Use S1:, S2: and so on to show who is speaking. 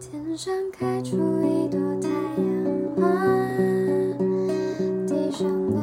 S1: 天上开出一朵太阳花，地上。